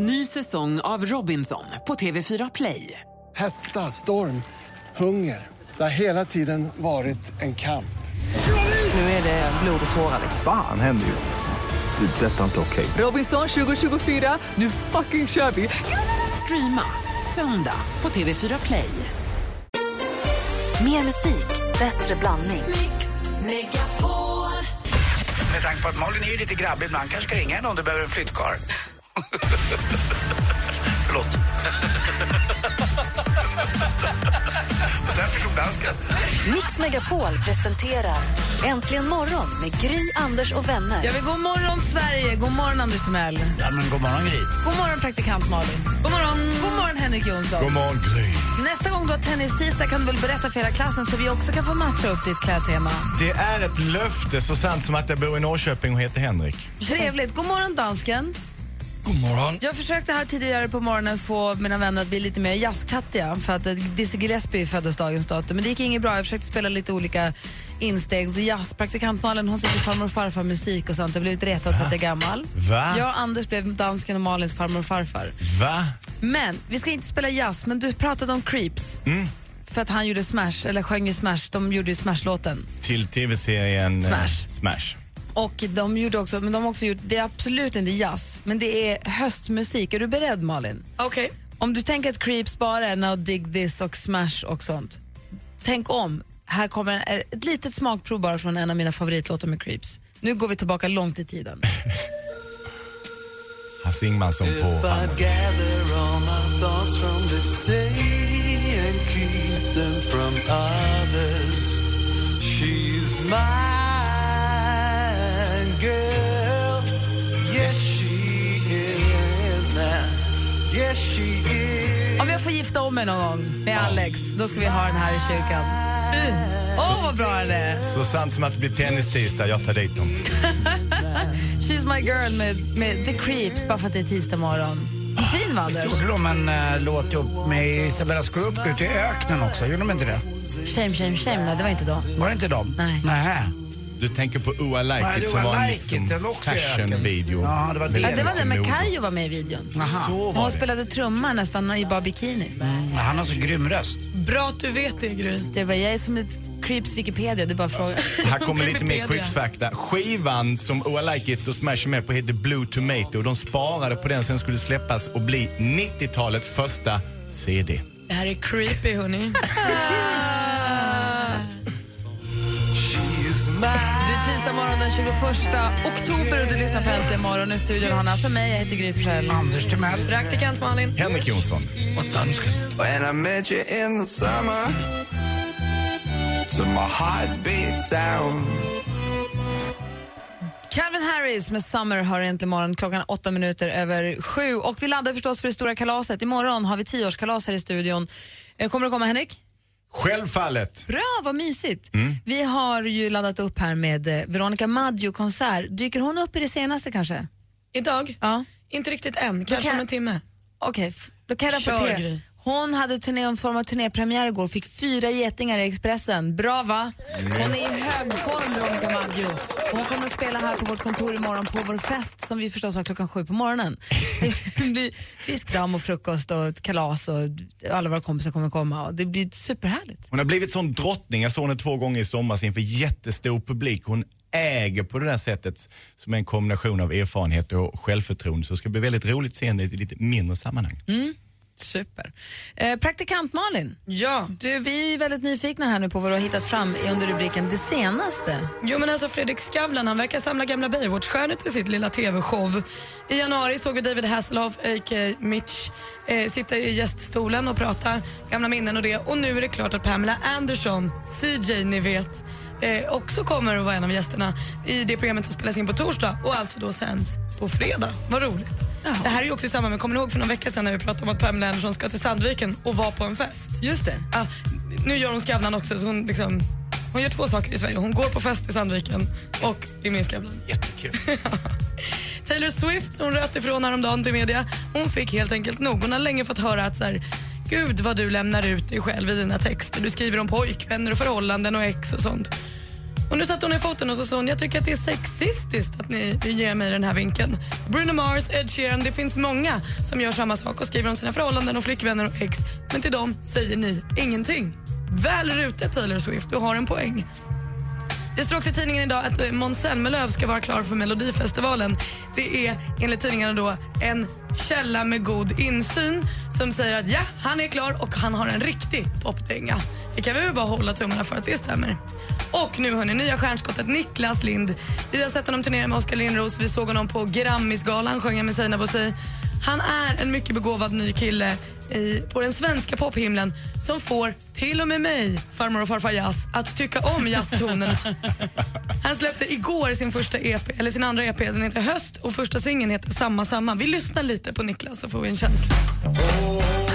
Ny säsong av Robinson på TV4 Play. Hetta, storm, hunger. Det har hela tiden varit en kamp. Nu är det blod och tårar. Fan händer just nu. Det. är Detta är inte okej. Robinson 2024, nu fucking kör vi! Streama söndag på TV4 Play. Mer musik, bättre blandning. Med tanke på att Malin är ju lite grabbig ibland kanske ska ringa henne om du behöver en flyttkarl. Förlåt. Där förstod dansken. Mix Megapol presenterar Äntligen morgon med Gry, Anders och vänner. Ja, men god morgon, Sverige! God morgon, Anders Timell. Ja, men god morgon, Gry. God morgon, praktikant Malin. God morgon, god morgon Henrik Jonsson. God morgon Gry. Nästa gång du har tennistisdag kan du väl berätta för hela klassen så vi också kan få matcha upp ditt klädtema. Det är ett löfte så sant som att jag bor i Norrköping och heter Henrik. Trevligt. God morgon, dansken. God morgon. Jag försökte här tidigare på morgonen få mina vänner att bli lite mer jazzkattiga för att eh, Dizzy Gillespie föddes dagens datum. Men det gick inget bra. Jag försökte spela lite olika insteg. Så jazz. Praktikant-Malin hon sitter farmor och farfar musik och sånt. Jag blivit retad för att jag är gammal. Va? Jag och Anders blev dansken och Malins farmor och farfar. Va? Men vi ska inte spela jazz, men du pratade om Creeps. För att han gjorde Smash, eller sjöng ju Smash. De gjorde ju Smash-låten. Till tv-serien eh, Smash. Och de gjorde också, men de har också gjort, det är absolut inte jazz, men det är höstmusik. Är du beredd Malin? Okej. Om du tänker att Creeps bara är Now Dig This och Smash och sånt. Tänk om. Här kommer ett litet smakprov bara från en av mina favoritlåtar med Creeps. Nu går vi tillbaka långt i tiden. Hasse Ingmansson på harmoni. Om jag får gifta om mig någon gång med Alex, då ska vi ha den här i kyrkan. Åh, oh, vad bra den är! Så sant som att det blir tennistisdag, jag tar dit dem. She's my girl med, med The Creeps, bara för att det är tisdag morgon. Fin va, Anders? Gjorde de en uh, låt ihop med Isabella Scorupco ute i öknen också? Gjorde de inte det? Shame, shame, shame. Nej, det var inte de. Var det inte de? Nej. Nähä. Du tänker på Oh I Like It det som var var en liksom var fashion-video. Ja, det var det. Ja, det var den med. Kayo var med i videon. Aha. Hon spelade trumma nästan i bara bikini. Mm, han har så grym röst. Bra att du vet det, Gry. Det var, jag är som ett Creeps Wikipedia, det är bara fråga. Här kommer lite mer Wikipedia. Creeps-fakta. Skivan som Oh I Like It och Smash med på heter Blue Tomato. De sparade på den, sen skulle släppas och bli 90-talets första CD. Det här är creepy, hörni. Det är tisdag morgon den 21 oktober och du lyssnar på Äntligen morgon. I studion har han alltså mig, jag heter Gry Forssell. Anders Timell. Praktikant Malin. Henrik Jonsson. Och dansken. When I met you in the summer To my heartbeat sound Calvin Harris med Summer har äntligen morgon klockan åtta minuter över sju. Och vi laddar förstås för det stora kalaset. Imorgon har vi tioårskalas här i studion. Eh, Kommer du komma Henrik? Självfallet. Bra, vad mysigt. Vi har ju laddat upp här med eh, Veronica Maggio-konsert. Dyker hon upp i det senaste kanske? Idag? Ja. Inte riktigt än, kanske kan- om en timme. Okej, f- då kan jag rapportera. Hon hade turné, en form av turnépremiär igår och fick fyra getingar i Expressen. Bra va? Hon är i hög form, Veronica Maggio. Hon kommer att spela här på vårt kontor imorgon på vår fest som vi förstås har klockan sju på morgonen. Det blir fiskdamm och frukost och ett kalas och alla våra kompisar kommer komma. Och det blir superhärligt. Hon har blivit sån drottning. Jag såg henne två gånger i somras inför jättestor publik. Hon äger på det där sättet som är en kombination av erfarenhet och självförtroende. Så det ska bli väldigt roligt att se henne i lite mindre sammanhang. Super. Eh, praktikant Malin, Ja. du, vi är väldigt nyfikna här nu på vad du har hittat fram under rubriken Det senaste. Jo men alltså Fredrik Skavlan han verkar samla gamla Baywatch-stjärnor till sitt lilla TV-show. I januari såg vi David Hasselhoff, a.k.a. Mitch, eh, sitta i gäststolen och prata gamla minnen och det. Och nu är det klart att Pamela Anderson, CJ ni vet, eh, också kommer att vara en av gästerna i det programmet som spelas in på torsdag och alltså då sänds på fredag. Vad roligt. Det här är ju också i samband med, kommer ni ihåg för någon vecka sedan när vi pratade om att Pamela Anderson ska till Sandviken och vara på en fest? Just det. Ja, nu gör hon Skavlan också så hon liksom hon gör två saker i Sverige. Hon går på fest i Sandviken och är med i Skavlan. Jättekul. Taylor Swift hon röt ifrån häromdagen till media. Hon fick helt enkelt nog. Hon har länge fått höra att så här, Gud vad du lämnar ut dig själv i dina texter. Du skriver om pojkvänner och förhållanden och ex och sånt. Och nu satte hon ner foten och så sa hon, jag tycker att det är sexistiskt att ni ger mig den här vinkeln. Bruno Mars, Ed Sheeran, det finns många som gör samma sak och skriver om sina förhållanden och flickvänner och ex. Men till dem säger ni ingenting. Väl rutet Taylor Swift, du har en poäng. Det står också i tidningen idag att eh, Måns Zelmerlöw ska vara klar för Melodifestivalen. Det är enligt tidningarna då en källa med god insyn som säger att ja, han är klar och han har en riktig popdänga. Det kan vi väl bara hålla tummarna för att det stämmer. Och nu hörni, nya stjärnskottet Niklas Lind. Vi har sett honom turnera med Oskar Lindros. Vi såg honom på Grammisgalan, sjöng med Seinabo Sey. Han är en mycket begåvad ny kille i, på den svenska pophimlen som får till och med mig, farmor och farfar jazz, att tycka om jazztonerna. Han släppte igår sin första EP, eller sin andra EP, den heter Höst och första singeln heter Samma samma. Vi lyssnar lite på Niklas så får vi en känsla. Nej,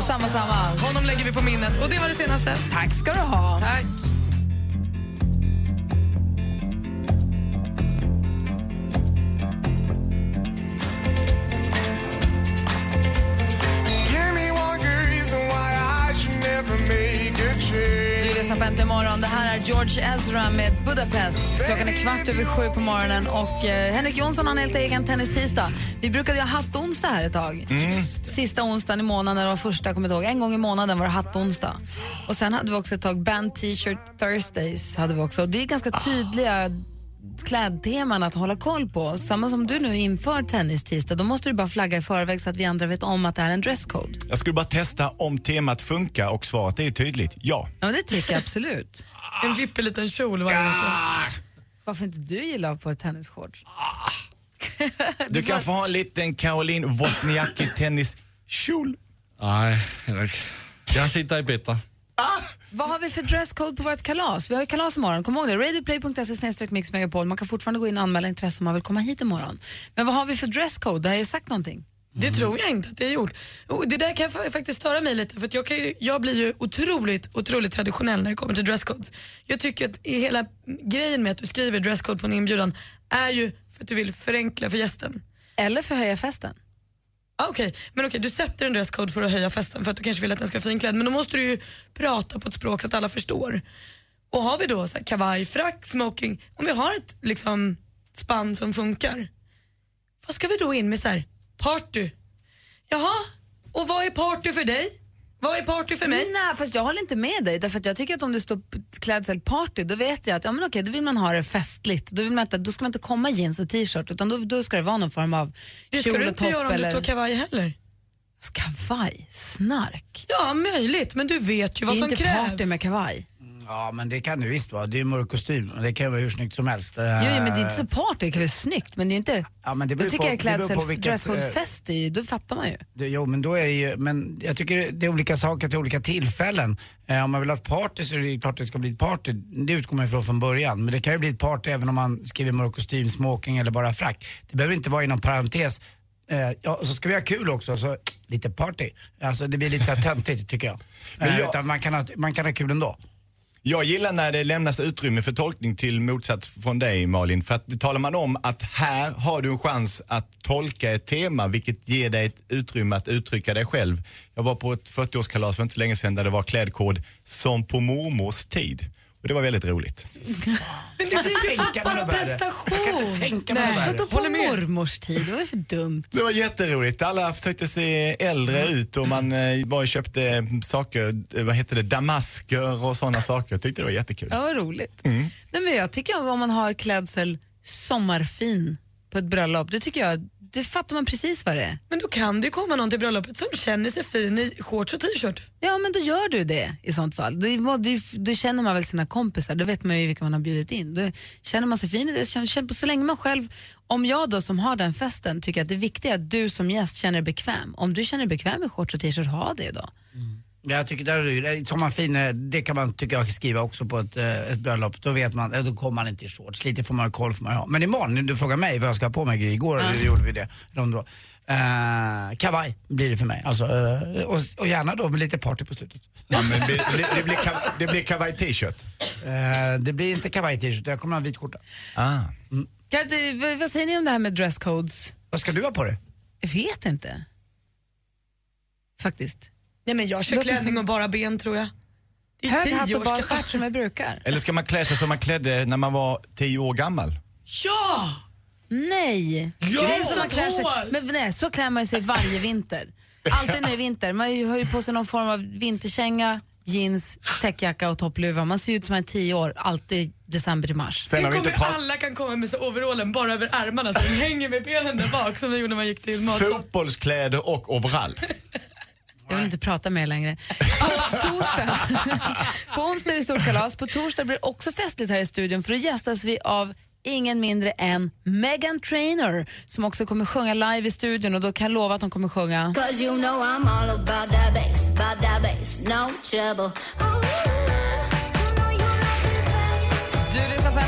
samma samma. Honom lägger vi på minnet. Och det var det senaste. Tack ska du ha. Tack. Morgon. Det här är George Ezra med Budapest. Klockan är kvart över sju på morgonen och eh, Henrik Jonsson har helt egen tennistisdag. Vi brukade ju ha hattonsdag här ett tag. Sista onsdagen i månaden, eller var första, kommer ihåg. En gång i månaden var det hattonsdag. Och sen hade vi också ett tag band t-shirt Thursdays. Hade vi också. Det är ganska tydliga klädteman att hålla koll på. Samma som du nu inför tennistisdag, då måste du bara flagga i förväg så att vi andra vet om att det är en dresscode. Jag skulle bara testa om temat funkar och svaret är ju tydligt ja. Ja, det tycker jag absolut. En vippig liten kjol var det inte. Varför inte du gillar på tennisshorts? Du kan få ha en liten Caroline Wozniacki tenniskjol. Nej. Jag sitter i bättre. Vad har vi för dresscode på vårt kalas? Vi har ju kalas imorgon, kom ihåg det. Radioplay.se mixmegapol. Man kan fortfarande gå in och anmäla intresse om man vill komma hit imorgon. Men vad har vi för dresscode? Har du sagt någonting? Det tror jag inte att det är gjort. Och det där kan fa- faktiskt störa mig lite för jag, kan ju, jag blir ju otroligt, otroligt traditionell när det kommer till dresscodes. Jag tycker att hela grejen med att du skriver dresscode på en inbjudan är ju för att du vill förenkla för gästen. Eller förhöja festen? Ah, Okej, men okej, du sätter en dresscode för att höja festen för att du kanske vill att den ska vara finklädd. Men då måste du ju prata på ett språk så att alla förstår. Och har vi då så här, kavaj, frack, smoking, om vi har ett liksom, spann som funkar, vad ska vi då in med så här, party? Jaha, och vad är party för dig? Vad är party för mig? Nej, fast jag håller inte med dig. Därför att jag tycker att om det står klädsel party, då vet jag att ja, men okej, då vill man ha det festligt. Då, vill man inte, då ska man inte komma i jeans och t-shirt, utan då, då ska det vara någon form av Det ska kjol du och inte topp göra om eller... det står kavaj heller. Kavaj? Snark? Ja, möjligt, men du vet ju vad det är som inte krävs. party med kavaj. Ja, men det kan det visst vara. Det är ju mörk kostym och det kan vara hur snyggt som helst. Jo, jo, men det är inte så party, det kan vara snyggt, men det är inte... Ja, men det då beror tycker på- jag klädsel, vilket, dresscode eh, fest är ju, då fattar man ju. Det, jo, men då är det ju, men jag tycker det är olika saker till olika tillfällen. Eh, om man vill ha ett party så är det klart det ska bli ett party. Det utgår man ifrån från början. Men det kan ju bli ett party även om man skriver mörk kostym, smoking eller bara frack. Det behöver inte vara inom parentes. Eh, ja, och så ska vi ha kul också, så lite party. Alltså det blir lite så här töntigt tycker jag. Eh, jag- utan man kan, ha, man kan ha kul ändå. Jag gillar när det lämnas utrymme för tolkning till motsats från dig Malin. För att talar man om att här har du en chans att tolka ett tema vilket ger dig ett utrymme att uttrycka dig själv. Jag var på ett 40-årskalas för inte så länge sedan där det var klädkod som på mormors tid. Och det var väldigt roligt. Men det är ju bara prestation. Jag kan inte tänka mig Nej. på mormors tid? Det var ju för dumt. Det var jätteroligt. Alla försökte se äldre ut och man eh, bara köpte saker, eh, vad heter det, damasker och sådana saker. Jag tyckte det var jättekul. Ja, vad roligt. Mm. Nej, men jag tycker om man har klädsel sommarfin på ett bröllop, det tycker jag, det fattar man precis vad det är. Men då kan det ju komma någon till bröllopet som känner sig fin i shorts och t-shirt. Ja, men då gör du det i sånt fall. Då, då, då känner man väl sina kompisar, då vet man ju vilka man har bjudit in. Då känner man sig fin i det. Känner, känner, så länge man själv, om jag då som har den festen tycker att det viktiga är att du som gäst känner dig bekväm. Om du känner dig bekväm i shorts och t-shirt, ha det då. Ja, Jag tycker där, är- tar man fin, eh, det kan man tycker jag skriva också på ett, eh, ett bröllop. Då vet man, eh, då kommer man inte i shorts. Lite får man ha koll får man ha. Men imorgon, du frågar mig vad jag ska ha på mig, Gry. igår Ja. gjorde vi det. Var. Eh, kavaj blir det för mig. Alltså, eh, och, och gärna då med lite party på slutet. Ja, men det, det, blir, kav- det blir kavaj t-shirt. Eh, det blir inte kavaj t-shirt, jag kommer ha en vit skjorta. Ah. Vad- vad säger ni om det här med dresscodes? Vad ska du ha på dig? Jag vet inte. Faktiskt. Nej, men jag kör klänning och bara ben tror jag. Det är Hög hatt tio och års bar kanske. stjärt som jag brukar. Eller ska man klä sig som man klädde när man var tio år gammal? Ja! Nej! Ja, det är så, man klär sig, men nej, så klär man sig varje vinter. Alltid när det är vinter. Man har ju på sig någon form av vinterkänga, jeans, täckjacka och toppluva. Man ser ut som är tio år, alltid december till mars. Sen har vi inte alla kan komma med så overallen bara över ärmarna så den hänger med benen där bak som vi gjorde när man gick till matsalen. Fotbollskläder och overall. Jag vill inte prata mer längre. På torsdag, på onsdag är det stort kalas. På torsdag blir det också festligt här i studion för då gästas vi av ingen mindre än Megan Trainor som också kommer sjunga live i studion och då kan jag lova att hon kommer sjunga Cause you know I'm all about that bass, about that bass, no trouble. Du lyssnar på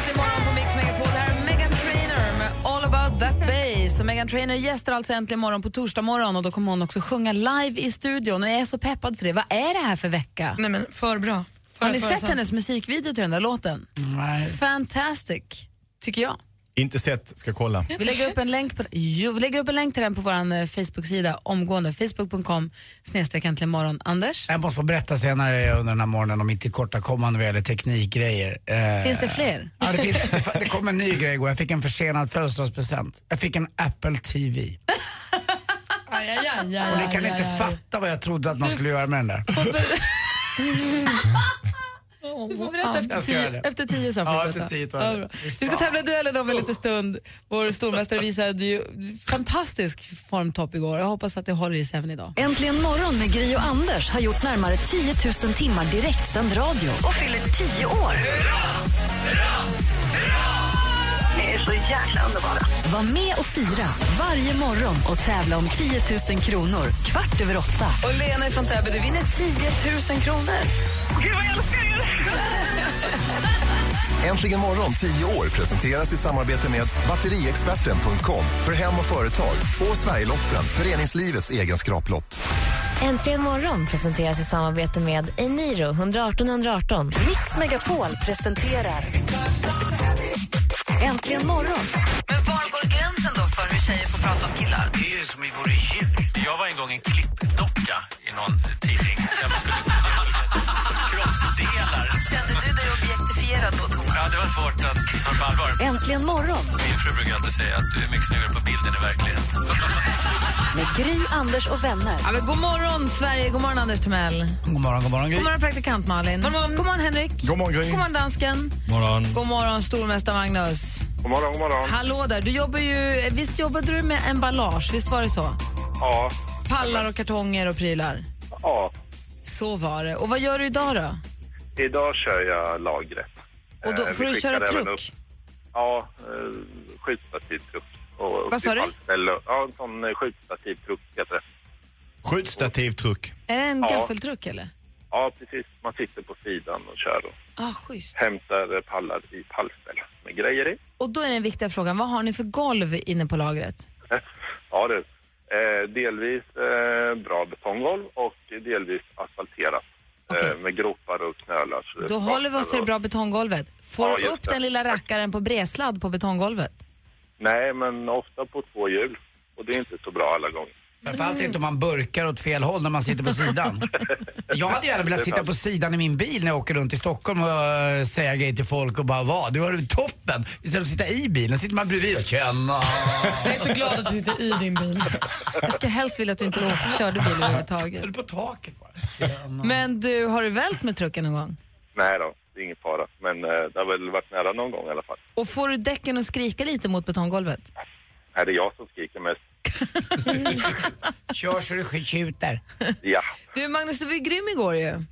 Megan Trainor gästar alltså Äntligen morgon på torsdag morgon och då kommer hon också sjunga live i studion och jag är så peppad för det. Vad är det här för vecka? Nej men för bra. För, Har ni för, sett för. hennes musikvideo till den där låten? Nej. Fantastic, tycker jag. Inte sett, ska kolla. Vi lägger upp en länk, på, jo, vi lägger upp en länk till den på vår eh, Facebook-sida omgående. Facebook.com snedstreck äntligen morgon. Anders? Jag måste få berätta senare under den här morgonen om mitt tillkortakommande vad gäller teknikgrejer. Eh, Finns det fler? Ja, det, finns, det, det kom en ny grej igår. Jag fick en försenad födelsedagspresent. Jag fick en Apple TV. Aj, aj, aj, aj, Och ni kan aj, inte fatta vad jag trodde att man skulle göra med den där. Du får berätta efter tio, efter tio sen. får Ja, efter tio Ja. Vi ska tävla i duellen om en liten stund. Vår stormästare visade ju fantastisk formtopp igår. Jag hoppas att det håller i sig även idag. Äntligen morgon med Gry och Anders har gjort närmare 10 000 timmar direktsänd radio och fyller 10 år. Ni är så jäkla underbara. Var med och fira varje morgon och tävla om 10 000 kronor kvart över åtta. Och Lena från Täby, du vinner 10 000 kronor. Gud, vad jag älskar er! Äntligen morgon 10 år presenteras i samarbete med batteriexperten.com för hem och företag och Sverigelotten, föreningslivets egen skraplott. Äntligen morgon presenteras i samarbete med Eniro 118 118. Mix Megapol presenterar Äntligen morgon. Men var går gränsen då för hur tjejer får prata om killar? Det är ju som vi vore djur. Jag var en gång en klippdocka i någon tidning. Där man skulle kroppsdelar. Kände du dig objektifierad då, Thomas? Ja, det var svårt att ta på allvar. Äntligen morgon Min fru brukar alltid säga att du är mycket snyggare på bilden i verkligheten. med Gry, Anders och vänner. Ja, men god morgon, Sverige. God morgon, Anders Timell. God morgon, god morgon Gry. God morgon, praktikant Malin. God morgon, god morgon Henrik. God morgon Gry. God morgon, dansken. Morgon. God morgon, stormästare Magnus. God morgon, god morgon. Hallå där. Du jobbar ju, visst jobbade du med emballage? Visst var det så? Ja, Pallar och kartonger och prylar. ja. Så var det. Och vad gör du idag då? Idag kör jag lagret. Och då Eh, får vi du köra truck? Ja, eh, skjutstativtruck. Vad sa du? Ja, en sån eh, skjutstativtruck heter det. Skjutstativtruck. Är det en Ja. gaffeltruck eller? Ja, precis. Man sitter på sidan och kör och Ah, schysst. hämtar pallar i pallställ med grejer i. Och då är den viktiga frågan, vad har ni för golv inne på lagret? Ja du. Eh, delvis eh, bra betonggolv och delvis asfalterat. Eh, med gropar och knölar. Då håller vi oss till det bra betonggolvet. Får Ja, du just upp det. den lilla rackaren på bredsladd på betonggolvet? Nej, men ofta på två hjul. Och det är inte så bra alla gånger. Framförallt inte om man burkar åt fel håll när man sitter på sidan. Jag hade gärna velat sitta på sidan i min bil när jag åker runt i Stockholm och eh, säga grejer till folk och bara vad, det var toppen. Istället för att sitta i bilen sitter man bredvid och känna. Jag är så glad att du sitter i din bil. Jag skulle helst vilja att du inte åkte, körde bil överhuvudtaget. Eller på taket bara. Men du, har du vält med trucken någon gång? Nej då, det är ingen fara. Men eh, det har väl varit nära någon gång i alla fall. Och får du däcken att skrika lite mot betonggolvet? Är det jag som skriker mest. Kör så du tjuter. Ja. Du Magnus, du var ju grym igår ju.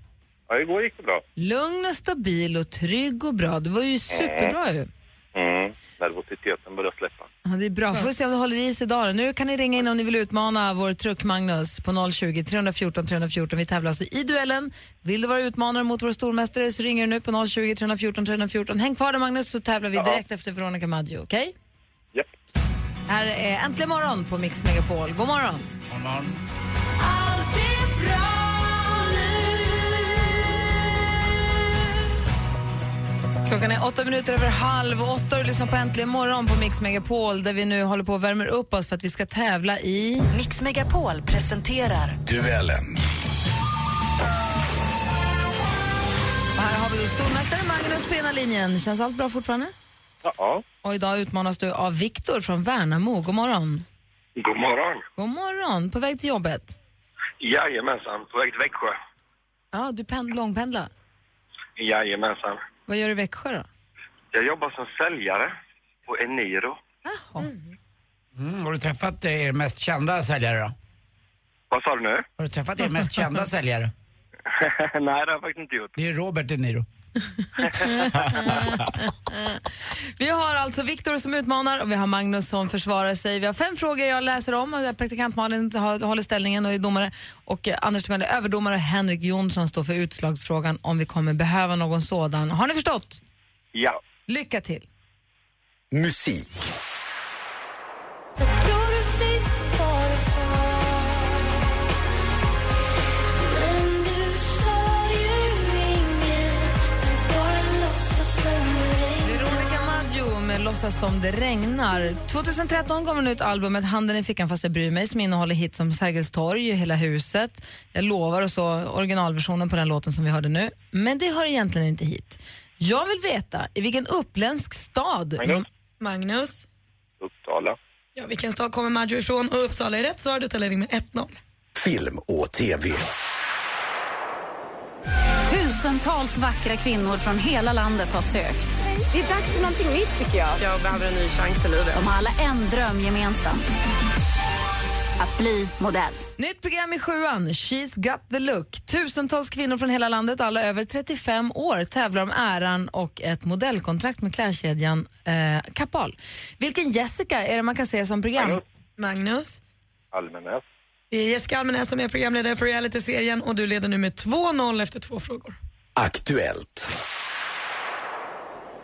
ja, igår gick det bra. Lugn och stabil och trygg och bra. Du var ju superbra ju. Mm. Nervositeten börjar släppa. Ja, det är bra. Får vi se om det håller i sig idag. då. Nu kan ni ringa in om ni vill utmana vår truck Magnus på 020 314 314. Vi tävlar alltså i duellen. Vill du vara utmanare mot vår stormästare så ringer du nu på 020 314 314. Häng kvar där Magnus så tävlar vi direkt efter Veronica Maggio. Okej? Japp. Här är Äntligen morgon på Mix Megapol. God morgon. God morgon. Klockan är åtta minuter över halv åtta och du lyssnar på Äntligen morgon på Mix Megapol där vi nu håller på att värmer upp oss för att vi ska tävla i... Mix Megapol presenterar Duellen. Och här har vi då stormästare Magnus på ena linjen. Känns allt bra fortfarande? Ja. Och idag utmanas du av Viktor från Värnamo. God morgon. God morgon. God morgon. På väg till jobbet? Jajamensan, på väg till Växjö. Ja, du pend- långpendlar. Jajamensan. Vad gör du i Växjö då? Jag jobbar som säljare på Eniro. Mm, har du träffat eh, er mest kända säljare då? Vad sa du nu? Har du träffat er mest kända säljare? Nej, det har jag faktiskt inte gjort. Det är Robert De Niro. Vi har alltså Viktor som utmanar och vi har Magnus som försvarar sig. Vi har fem frågor jag läser om. och Praktikant Malin håller ställningen och är domare. Och eh, Anders Timell är överdomare och Henrik Jonsson står för utslagsfrågan om vi kommer behöva någon sådan. Har ni förstått? Ja. Lycka till. Musik. Låtsas som det regnar. 2013 kom hon ut albumet Handen i fickan fast jag bryr mig som innehåller hits som Sergels torg, Hela huset, Jag lovar och så originalversionen på den låten som vi hörde nu. Men det hör egentligen inte hit. Jag vill veta i vilken uppländsk stad... Magnus? Magnus, Uppsala. ja, vilken stad kommer Maggio ifrån? Och Uppsala är rätt svar. Du tar ledning med 1-0. Film och TV. Tusentals vackra kvinnor från hela landet har sökt. Det är dags för någonting nytt tycker jag. Jag behöver en ny chans i livet. De har alla en dröm gemensamt. Att bli modell. Nytt program i sjuan, She's got the look. Tusentals kvinnor från hela landet, alla över 35 år, tävlar om äran och ett modellkontrakt med klädkedjan eh, Kappahl. Vilken Jessica är det man kan se som program? Magnus. Almenäs. Det är Jessica Almenäs som är programledare för realityserien och du leder nu med 2-0 efter två frågor. Aktuellt.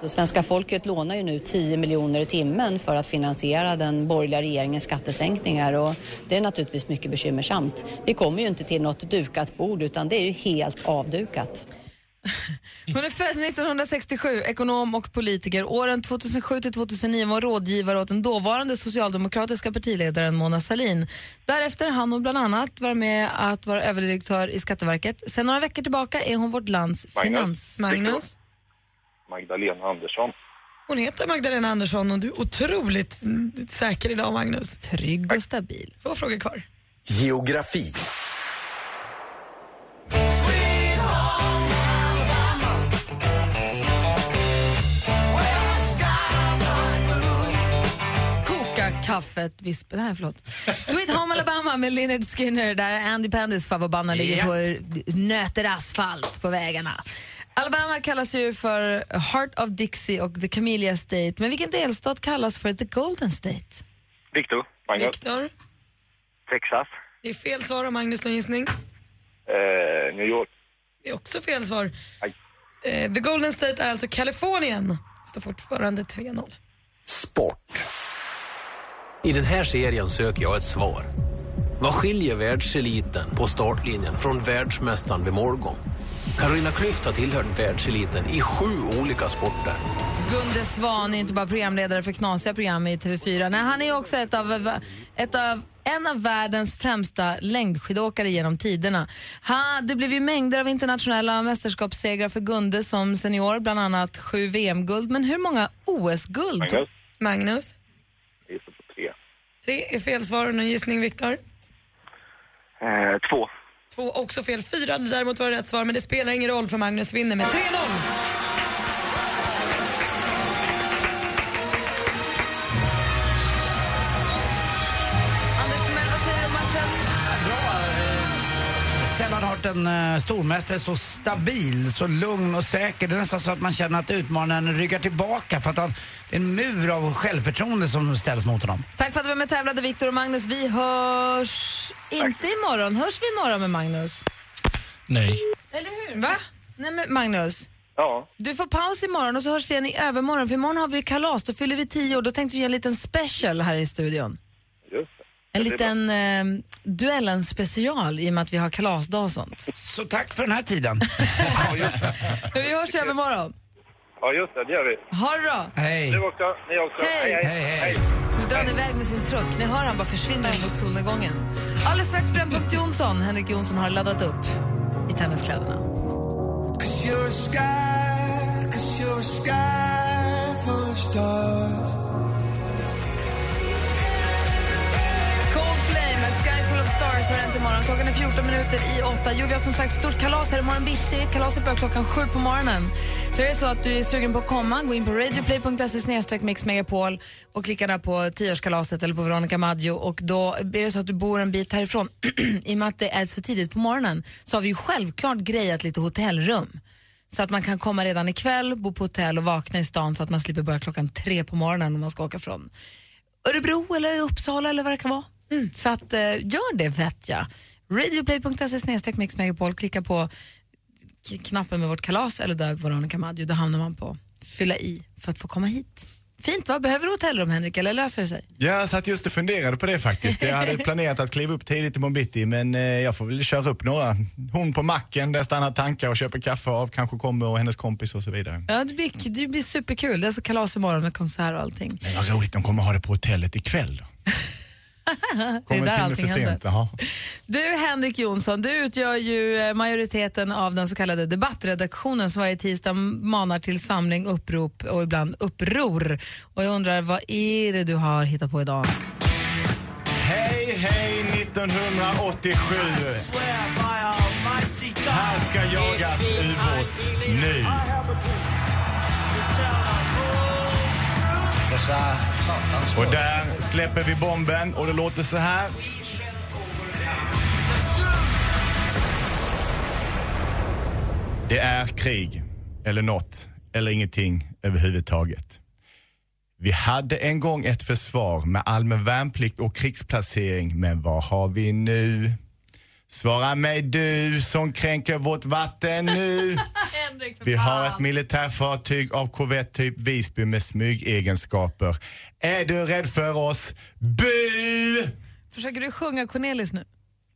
Svenska folket lånar ju nu 10 miljoner i timmen för att finansiera den borgerliga regeringens skattesänkningar och det är naturligtvis mycket bekymmersamt. Vi kommer ju inte till något dukat bord utan det är ju helt avdukat. Hon är född 1967, ekonom och politiker. Åren 2007 till 2009 var rådgivare åt den dåvarande socialdemokratiska partiledaren Mona Sahlin. Därefter hann hon bland annat vara med att vara överdirektör i Skatteverket. Sen några veckor tillbaka är hon vårt lands Magnus. finans... Magnus. Magdalena Andersson. Hon heter Magdalena Andersson och du är otroligt säker idag Magnus. Trygg och stabil. Två frågor kvar. Geografi. Kaffet, visp... Nej, förlåt. Sweet Home Alabama med Lynyrd Skinner där Andy Pandys favoritband ligger Ja. på nöter asfalt på vägarna. Alabama kallas ju för Heart of Dixie och The Camellia State. Men vilken delstat kallas för The Golden State? Victor. Magnus. Viktor. Texas. Det är fel svar av Magnus någon gissning. Eh, New York. Det är också fel svar. Eh, The Golden State är alltså Kalifornien. Står fortfarande 3-0. I den här serien söker jag ett svar. Vad skiljer världseliten på startlinjen från världsmästaren vid målgång? Carolina Klüft har tillhört världseliten i sju olika sporter. Gunde Svan är inte bara programledare för knasiga program i TV4. Nej, han är också ett av, ett av, en av världens främsta längdskidåkare genom tiderna. Ha, det blev ju mängder av internationella mästerskapssegrar för Gunde som senior, bland annat sju VM-guld. Men hur många OS-guld? Magnus. Magnus. Jag gissar på tre. Tre är fel svar. Någon gissning Viktor? Eh, två. Två också fel. Fyra däremot var rätt svar men det spelar ingen roll för Magnus vinner med 3-0. Hört en uh, stormästare så stabil, så lugn och säker. Det är nästan så att man känner att utmanaren ryggar tillbaka för att han, det är en mur av självförtroende som ställs mot honom. Tack för att du var med och tävlade, Viktor och Magnus. Vi hörs inte imorgon. Hörs vi imorgon med Magnus? Nej. Eller hur? Va? Nej men Magnus. Ja. Du får paus imorgon och så hörs vi igen i övermorgon för imorgon har vi kalas, då fyller vi tio år. Då tänkte vi göra en liten special här i studion. En liten eh, duellen special i och med att vi har kalasdag och sånt. Så tack för den här tiden. Men vi hörs i övermorgon. Ja, just det. Det gör vi. Ha det bra. Hej. Du också. Ni också. Hej. hej. hej. Nu drar han iväg med sin truck. Ni hör han bara försvinna mot solnedgången. Alldeles strax Brännpunkt Jonsson. Henrik Jonsson har laddat upp i tenniskläderna. Cause you're a sky, cause you're a sky Riksmorgon till morgon. Klockan är 14 minuter i 8. Jo, vi har som sagt stort kalas här imorgon bitti. Kalaset börjar klockan 7 på morgonen. Så är det så att du är sugen på att komma, gå in på radioplay.se mixmegapol och klicka där på tioårskalaset eller på Veronica Maggio och då är det så att du bor en bit härifrån. I och med att det är så tidigt på morgonen så har vi ju självklart grejat lite hotellrum. Så att man kan komma redan ikväll, bo på hotell och vakna i stan så att man slipper börja klockan tre på morgonen om man ska åka från Örebro eller Uppsala eller vad det kan vara. Så att, eh, gör det vet jag. Radioplay.se mixmegapol, klicka på knappen med vårt kalas eller där Veronica Maggio, då hamnar man på fylla i för att få komma hit. Fint va? Behöver du hotellrum Henrik eller löser det sig? Jag satt just och funderade på det faktiskt. Jag hade planerat att kliva upp tidigt imorgon bitti men eh, jag får väl köra upp några. Hon på macken där stannar tankar och köper kaffe av, kanske kommer och hennes kompis och så vidare. Ja, det blir, det blir superkul. Det är så kalas imorgon med konsert och allting. Men vad roligt, de kommer ha det på hotellet ikväll. det är Kommer där till allting händer. Jaha. Du Henrik Jonsson, du utgör ju eh, majoriteten av den så kallade debattredaktionen som varje tisdag manar till samling, upprop och ibland uppror. Och jag undrar, vad är det du har hittat på idag? Hej, hej 1987. Här ska jagas ubåt nu. Och där släpper vi bomben och det låter så här. Det är krig, eller något, eller ingenting överhuvudtaget. Vi hade en gång ett försvar med allmän värnplikt och krigsplacering, men vad har vi nu? Svara mig du som kränker vårt vatten nu. Vi har ett militärfartyg av korvett-typ Visby med smygegenskaper. Är du rädd för oss? Bu! Försöker du sjunga Cornelis nu?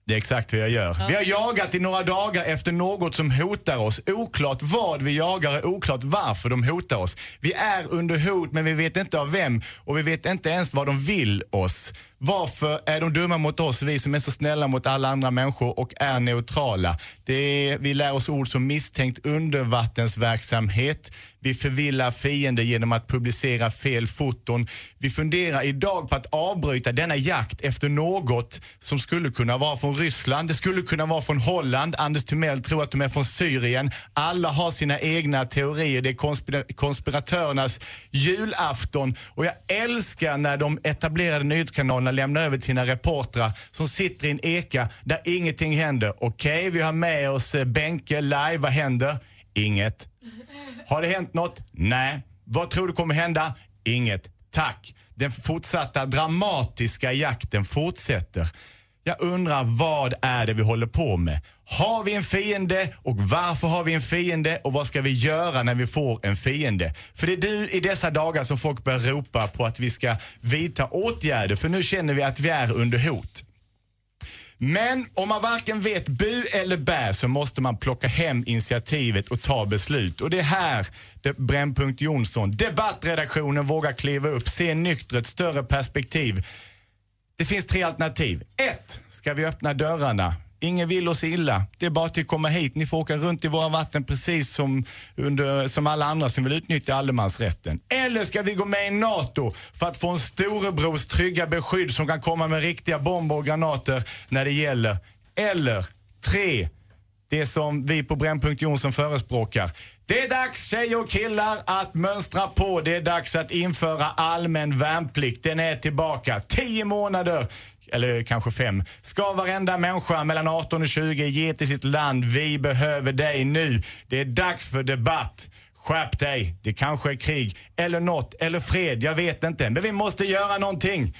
Det är exakt vad jag gör. Vi har jagat i några dagar efter något som hotar oss. Oklart vad vi jagar och oklart varför de hotar oss. Vi är under hot men vi vet inte av vem och vi vet inte ens vad de vill oss. Varför är de dumma mot oss, vi som är så snälla mot alla andra människor och är neutrala? Det är, vi lär oss ord som misstänkt undervattensverksamhet. Vi förvillar fiender genom att publicera fel foton. Vi funderar idag på att avbryta denna jakt efter något som skulle kunna vara från Ryssland, det skulle kunna vara från Holland. Anders Timell tror att de är från Syrien. Alla har sina egna teorier. Det är konspira- konspiratörernas julafton. Och jag älskar när de etablerade nyhetskanalerna lämna över till sina reportrar som sitter i en eka där ingenting händer. Okej, vi har med oss eh, Benke live. Vad händer? Inget. Har det hänt något? Nej. Vad tror du kommer hända? Inget. Tack. Den fortsatta dramatiska jakten fortsätter. Jag undrar vad är det vi håller på med? Har vi en fiende och varför har vi en fiende och vad ska vi göra när vi får en fiende? För det är du i dessa dagar som folk börjar ropa på att vi ska vidta åtgärder för nu känner vi att vi är under hot. Men om man varken vet bu eller bä så måste man plocka hem initiativet och ta beslut. Och det är här det, Brännpunkt Jonsson, debattredaktionen vågar kliva upp, se nyktert, större perspektiv. Det finns tre alternativ. Ett, ska vi öppna dörrarna? Ingen vill oss illa. Det är bara till att komma hit. Ni får åka runt i våra vatten precis som, under, som alla andra som vill utnyttja allemansrätten. Eller ska vi gå med i NATO för att få en storebrors trygga beskydd som kan komma med riktiga bomber och granater när det gäller. Eller tre, det som vi på Brännpunkt Jonsson förespråkar. Det är dags tjejer och killar att mönstra på. Det är dags att införa allmän värnplikt. Den är tillbaka. Tio månader eller kanske fem. Ska varenda människa mellan 18 och 20 ge till sitt land. Vi behöver dig nu. Det är dags för debatt. Skärp dig. Det kanske är krig, eller något, eller fred. Jag vet inte. Men vi måste göra någonting.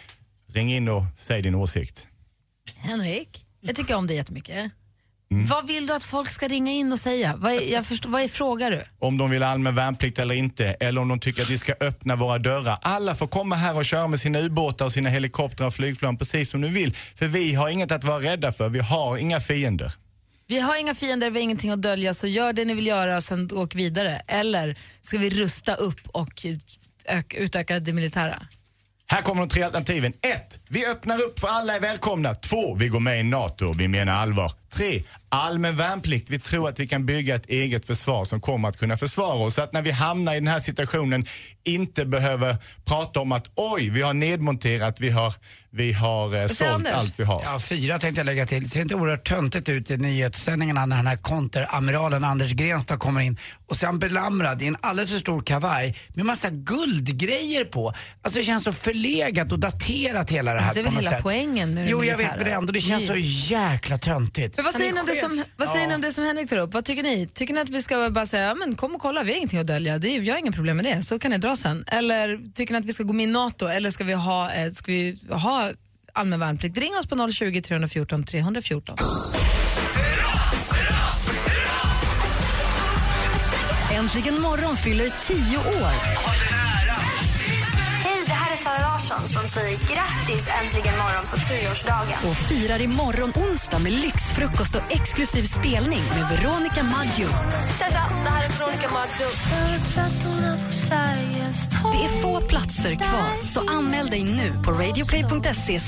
Ring in och säg din åsikt. Henrik, jag tycker om dig jättemycket. Mm. Vad vill du att folk ska ringa in och säga? Vad är, jag förstår, vad är frågar du? Om de vill ha allmän värnplikt eller inte, eller om de tycker att vi ska öppna våra dörrar. Alla får komma här och köra med sina ubåtar och sina helikoptrar och flygplan precis som de vill. För vi har inget att vara rädda för. Vi har inga fiender. Vi har inga fiender, vi har ingenting att dölja, så gör det ni vill göra och sen åk vidare. Eller ska vi rusta upp och ök, utöka det militära? Här kommer de tre alternativen. 1. Vi öppnar upp för alla är välkomna. 2. Vi går med i NATO. Vi menar allvar. 3. Allmän värnplikt. Vi tror att vi kan bygga ett eget försvar som kommer att kunna försvara oss. Så att när vi hamnar i den här situationen inte behöver prata om att oj, vi har nedmonterat, vi har, vi har eh, sålt allt vi har. Ja, fyra tänkte jag lägga till. Ser det inte oerhört töntigt ut i nyhetssändningarna när den här konteramiralen Anders Grenstad kommer in och sen belamrad i en alldeles för stor kavaj med massa guldgrejer på. Alltså det känns så förlegat och daterat hela det här Det är väl hela sätt. poängen med Jo, jag vet, men det ändå, det känns så jäkla töntigt. Men vad säger, ni om det som, vad säger ni Ja. om det som Henrik tar upp? Vad tycker ni? Tycker ni att vi ska bara säga, ja, men kom och kolla, vi har ingenting att dölja, det är, jag har inga problem med det, så kan ni dra sen. Eller tycker ni att vi ska gå med i NATO eller ska vi ha, eh, ska vi ha allmän värnplikt? Ring oss på 020 314 314. Äntligen morgon fyller tio år. Larsson som säger grattis äntligen morgon på tioårsdagen. och firar imorgon onsdag med lyxfrukost och exklusiv spelning med Veronica Maggio. Tja, tja, det här är Veronica Maggio. Det är få platser kvar, så anmäl dig nu på radioplay.se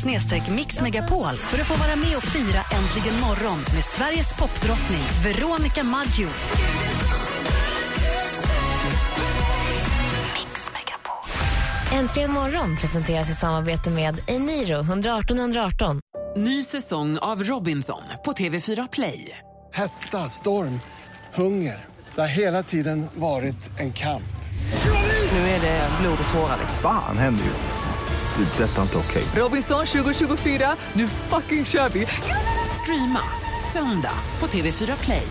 mixmegapol för att få vara med och fira Äntligen morgon med Sveriges popdrottning Veronica Maggio. Äntligen morgon presenteras i samarbete med Eniro 118 118. Ny säsong av Robinson på TV4 Play. Hetta, storm, hunger. Det har hela tiden varit en kamp. Nu är det blod och tårar. Fan händer just det. Det är detta inte okej. Robinson 2024, nu fucking kör vi! Streama söndag på TV4 Play.